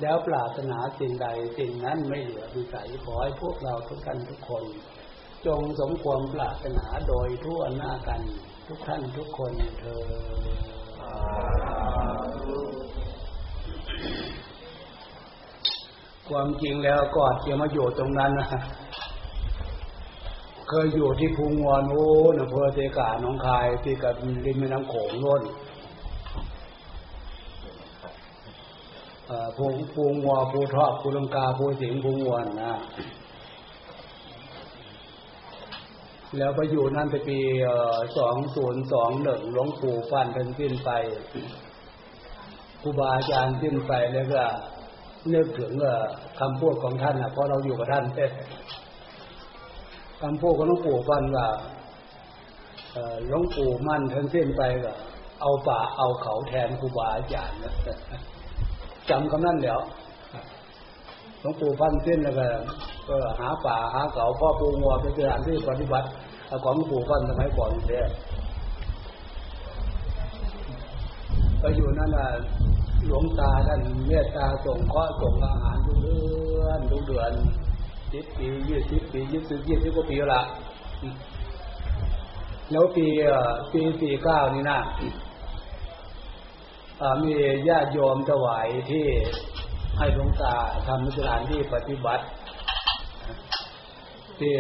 แล้วปรารถนาสิ่งใดสิ่งนั้นไม่เหลือวิสัยขอให้พวกเราทุกท่านทุกคน จงสมความปรารถนาโดยทั่วหน้ากัน ทุกท่านทุกคนเธอ ความจริงแล้วก็อดจะมาอยู่ตรงนั้นนะเคยอยู่ที่พุงวานโอ้นอำเภอเตกาหนองคายที่กับริมแม่น้ำโขงน้นพุงพุงวัวภูทอกภูลังกาภูสิงพุงวนนะแล้วไปอยู่นั่นไปปีสองศูนย์สองหนึ่งหลวงปู่ฟันเป็นสิ้นไป รูบาอาจารย์สิ้นไปแล้วก็นึกถึงคำพูดของท่านนะเพราะเราอยู่กับท่านคำพูดของหลวงปู่ฟันว่าหลวงปู่มั่นท่านสิ้นไปก็เอาป่าเอาเขาแทนครูบาอาจารย์จำคำนั้นเดี๋ยวหลวงปู่ฟันสิ้นแล้วก็ก็หาป่าหาเขาพ่อปูงัวเป็นสถานที่ปฏิบัติของหลวงปู่ฟันสมัยก่อนเนี่ยไปอยู่นั่นน่ะ หลวงตาท่านเมตตาส่งข้อส่งอาหารทุกเดือนทุกเดือนสิบปียี่สิบปียี่สิบยี่สิบกว่าปีละแล้วปีปีสี่เก้านี่นะมีญาติโยมถวายที่ให้หลวงตาทำสถานที่ปฏิบัติ ที่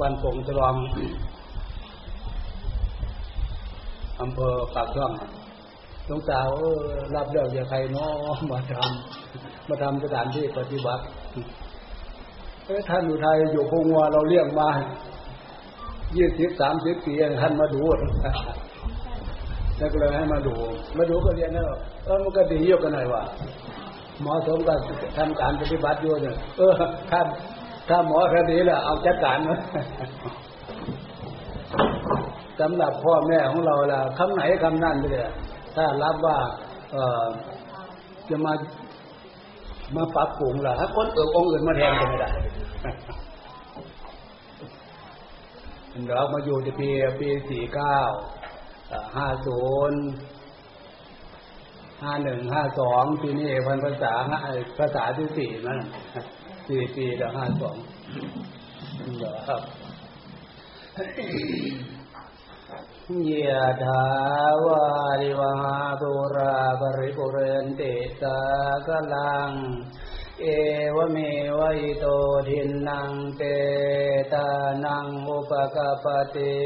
วันปงตรองอำเภอปากช่อง ลวงตาเออรับเรื่องอย่าใครน้อมาทำมาทำสถานที่ปฏิบัติเอ้ท่านอยู่ไทยอยู่พงวัวเราเลี้ยงมายี่สิบสามสิบปีท่านมาดูแล้วก็เลยให้มาดู มาดูก็เรียนแล้วเออมันก็ดีเยกกันหน่อยว่าหมอสมกับทำการปฏิบัติอยู่เนี่ยเออถ้าถ้าหมอคดีแหละเอาจัดการนะสำหรับพ่อแม่ของเราล่ะคำไหนคำนั้นเลย ถ้ารับว่าเอจะมามาปรับปรุงล่ะถ้าคนอื่นองค์อื่นมาแทนก็ไม่ได้เรามาอยู่ในปีปีสี่เก้าห้าศูนย์ห้าหนึ่งห้าสองปีนี้พันภาษาภาษาที่สี่นั่นสี่ปีแล้วห้าสองครับ เยถาวาริวะหาปูรา ปะริปูเรนติสาคะรัง เอวะเมวะ อิโตทินนังเปตานังอุปะกัปปะติ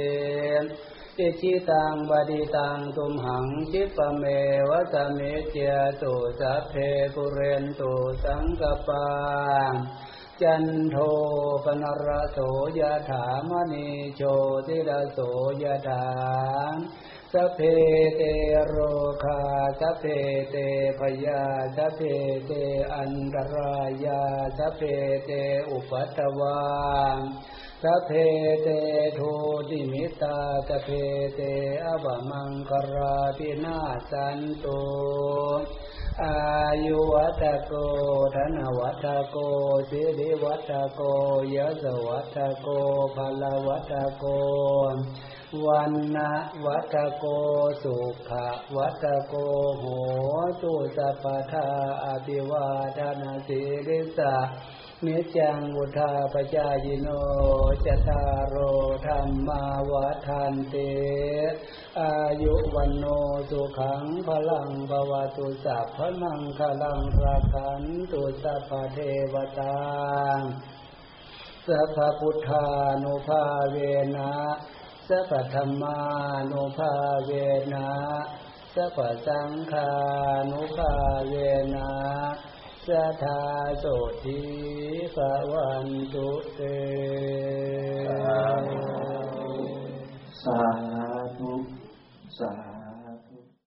อิจฉิตัง ปัตถิตังตุมหัง ขิปปะเมวะ สะมิชฌะตุสัพเพปูเรนตุสังกัปปา จันโทปัณณะระโส ยะถา มะณิ โชติระโส ยะถา สัพเพเตโรคา สัพเพเต ภะยา สัพเพเตอันตะรายา สัพเพเตอุปัททะวา สัพเพเต ทุนนิมิตตา สัพเพเตอะวะมังคะลา วินัสสันตุ อายุวัฑฒะโกธนวัตโกสิริวัตโกยศวัตโกภลวัตโกวันนะวัตโกสุขวัตโกโหตุสัพพทาอภิวาทนาสิริสา นิจังวุธาปจายโนจตารโรธรรมาวัฏันเต อายุวันโนสุขังพลังบวตุสัพพนังคลังราคันตุสัพพเทวตาสัพพพุทธานุภาเวนะสัพพธรรมานุภาเวนะสัพพสังฆานุภาเวนะ สัทธาโสติภวันตุเตสาธุสา